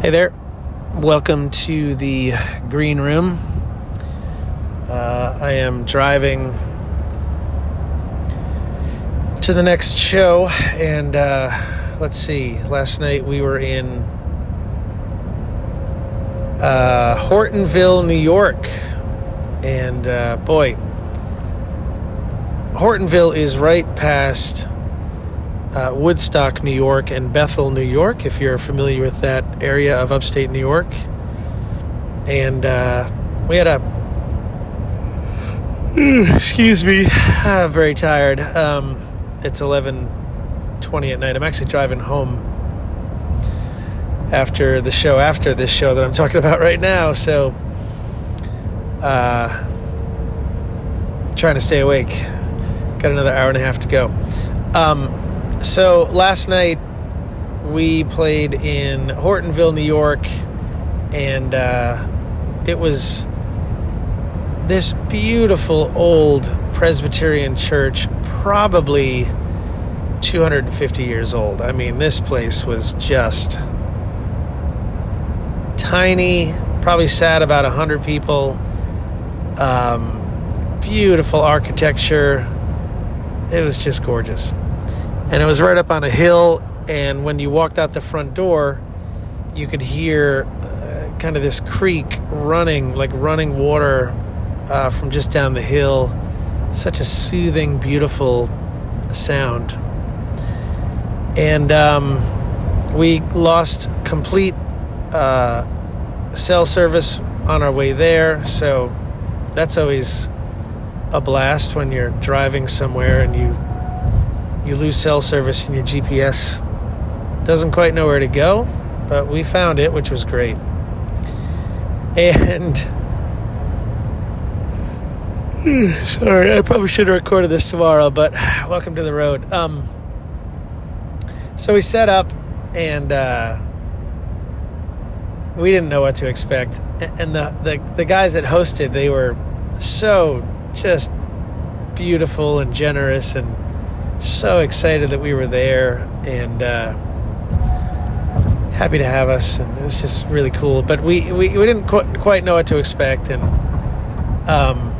Hey there. Welcome to the green room. Uh, I am driving to the next show, and uh, let's see. Last night we were in uh, Hortonville, New York, and uh, boy, Hortonville is right past uh, Woodstock, New York, and Bethel, New York, if you're familiar with that area of upstate New York. And uh, we had a. Excuse me, I'm very tired. Um, it's 11:20 at night. I'm actually driving home after the show, after this show that I'm talking about right now. So, uh, trying to stay awake. Got another hour and a half to go. Um, so last night we played in Hortonville, New York, and uh, it was this beautiful old Presbyterian church, probably 250 years old. I mean, this place was just tiny, probably sat about 100 people. Um, beautiful architecture. It was just gorgeous and it was right up on a hill. And when you walked out the front door, you could hear uh, kind of this creek running, like running water uh, from just down the hill. Such a soothing, beautiful sound. And um, we lost complete uh, cell service on our way there, so that's always a blast when you're driving somewhere and you you lose cell service and your GPS doesn't quite know where to go, but we found it, which was great. And sorry, I probably should have recorded this tomorrow, but welcome to the road. Um, so we set up and uh, we didn't know what to expect. And the, the, the guys that hosted, they were so just beautiful and generous and so excited that we were there and uh, happy to have us. And it was just really cool. But we, we, we didn't qu- quite know what to expect. And um,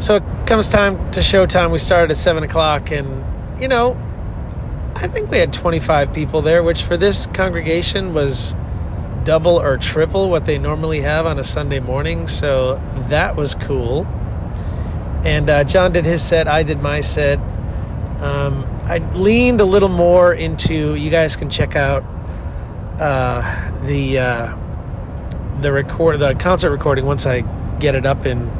so it comes time to showtime. We started at 7 o'clock. And, you know, I think we had 25 people there, which for this congregation was double or triple what they normally have on a Sunday morning. So that was cool. And uh, John did his set, I did my set. Um, I leaned a little more into. You guys can check out uh, the uh, the record, the concert recording once I get it up in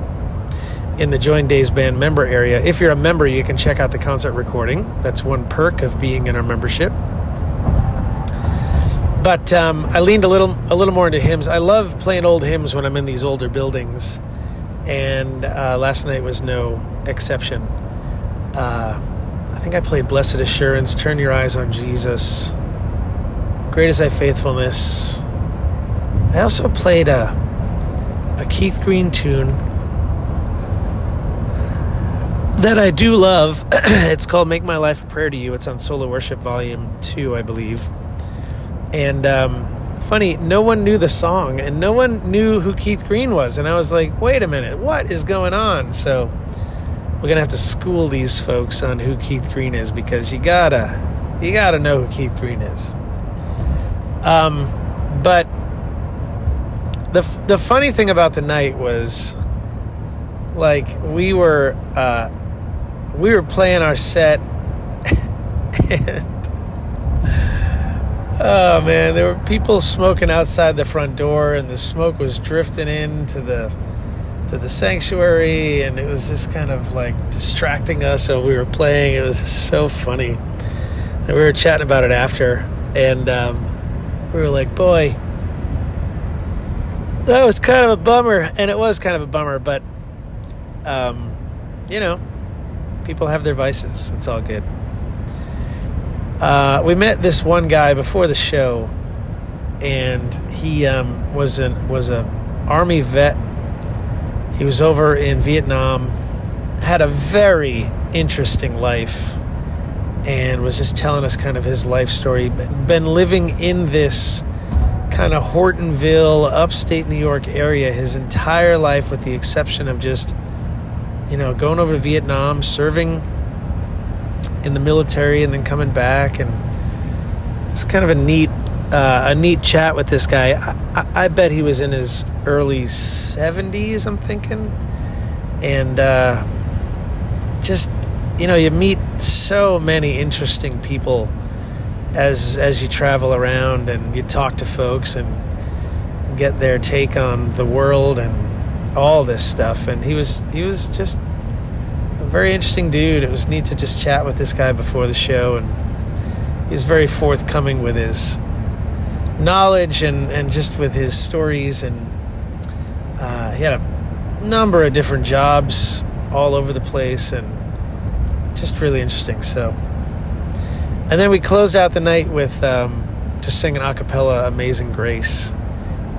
in the Join Dave's Band member area. If you're a member, you can check out the concert recording. That's one perk of being in our membership. But um, I leaned a little a little more into hymns. I love playing old hymns when I'm in these older buildings and uh, last night was no exception. Uh, I think I played Blessed Assurance, Turn Your Eyes on Jesus, Great is Thy Faithfulness. I also played a, a Keith Green tune that I do love. it's called Make My Life a Prayer to You. It's on Solo Worship Volume 2, I believe. And um, funny, no one knew the song and no one knew who Keith Green was. And I was like, wait a minute, what is going on? So we're going to have to school these folks on who Keith Green is because you gotta, you gotta know who Keith Green is. Um, but the, the funny thing about the night was like we were, uh, we were playing our set and Oh man, there were people smoking outside the front door, and the smoke was drifting into the to the sanctuary, and it was just kind of like distracting us. while we were playing. It was so funny, and we were chatting about it after, and um, we were like, "Boy, that was kind of a bummer," and it was kind of a bummer, but um, you know, people have their vices. It's all good. Uh, we met this one guy before the show, and he um, was an was a army vet. He was over in Vietnam, had a very interesting life, and was just telling us kind of his life story. Been living in this kind of Hortonville, upstate New York area his entire life, with the exception of just, you know, going over to Vietnam, serving in the military, and then coming back. And it's kind of a neat, uh, a neat chat with this guy. I, I, I, bet he was in his early 70s, I'm thinking. And uh, just you know, you meet so many interesting people as as you travel around and you talk to folks and get their take on the world and all this stuff. And he was he was just very interesting dude. It was neat to just chat with this guy before the show, and he was very forthcoming with his knowledge and and just with his stories. And uh, he had a number of different jobs all over the place and just really interesting. So, and then we closed out the night with um, just singing a cappella "Amazing Grace,"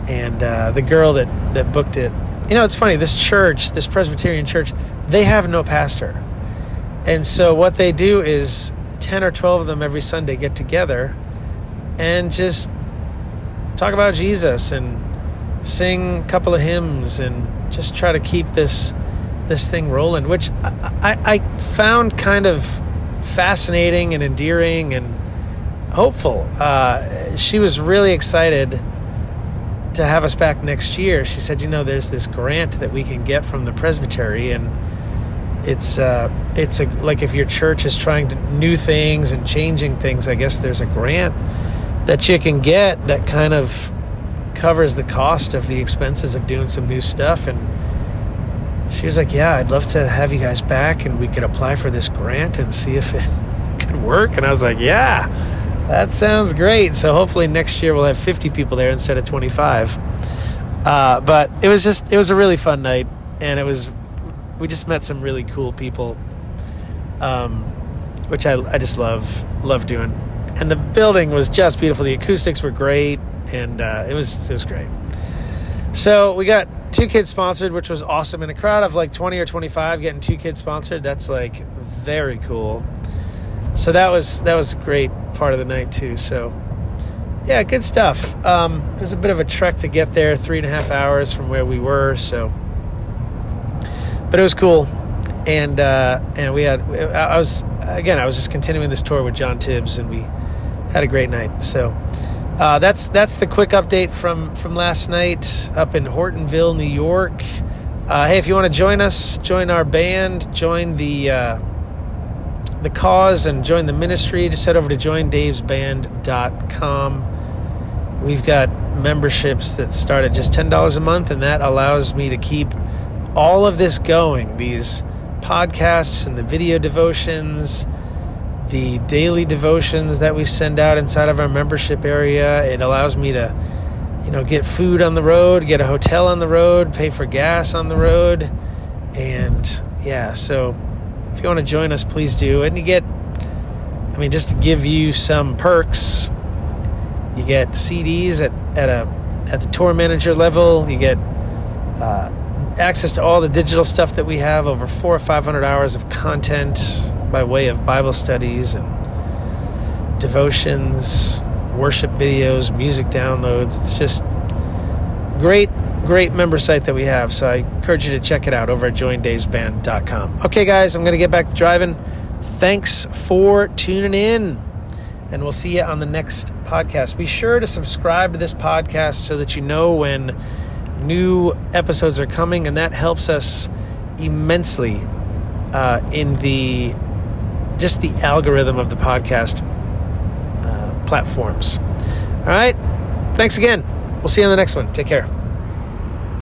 and uh, the girl that that booked it. You know, it's funny. This church, this Presbyterian church, they have no pastor, and so what they do is ten or twelve of them every Sunday get together and just talk about Jesus and sing a couple of hymns and just try to keep this this thing rolling, which I, I, found kind of fascinating and endearing and hopeful. Uh, she was really excited to have us back next year. She said, "You know, there's this grant that we can get from the presbytery, and it's uh, it's a like if your church is trying to new things and changing things. I guess there's a grant that you can get that kind of covers the cost of the expenses of doing some new stuff and." she was like, Yeah, I'd love to have you guys back and we could apply for this grant and see if it could work. And I was like, Yeah, that sounds great. So hopefully next year we'll have 50 people there instead of 25. Uh, but it was just, it was a really fun night. And it was, we just met some really cool people, um, which I, I just love, love doing. And the building was just beautiful. The acoustics were great. And uh, it was, it was great. So we got two kids sponsored, which was awesome. In a crowd of like 20 or 25, getting two kids sponsored, that's like very cool. So that was that was a great part of the night too. So yeah, good stuff. Um, it was a bit of a trek to get there, three and a half hours from where we were. So, but it was cool, and uh, and we had I was again I was just continuing this tour with John Tibbs, and we had a great night. So uh, that's that's the quick update from from last night up in Hortonville, New York. Uh, hey, if you want to join us, join our band, join the uh, the cause, and join the ministry, just head over to joindavesband.com. We've got memberships that start at just ten dollars a month, and that allows me to keep all of this going. These podcasts and the video devotions the daily devotions that we send out inside of our membership area. It allows me to, you know, get food on the road, get a hotel on the road, pay for gas on the road. And yeah, so if you want to join us, please do. And you get, I mean, just to give you some perks, you get CDs at, at a at the tour manager level. You get uh, access to all the digital stuff that we have, over four or five hundred hours of content by way of Bible studies and devotions, worship videos, music downloads. It's just great, great member site that we have. So I encourage you to check it out over at joindavesband.com. Okay, guys, I'm going to get back to driving. Thanks for tuning in, and we'll see you on the next podcast. Be sure to subscribe to this podcast so that you know when new episodes are coming, and that helps us immensely uh, in the just the algorithm of the podcast uh, platforms. All right. Thanks again. We'll see you on the next one. Take care.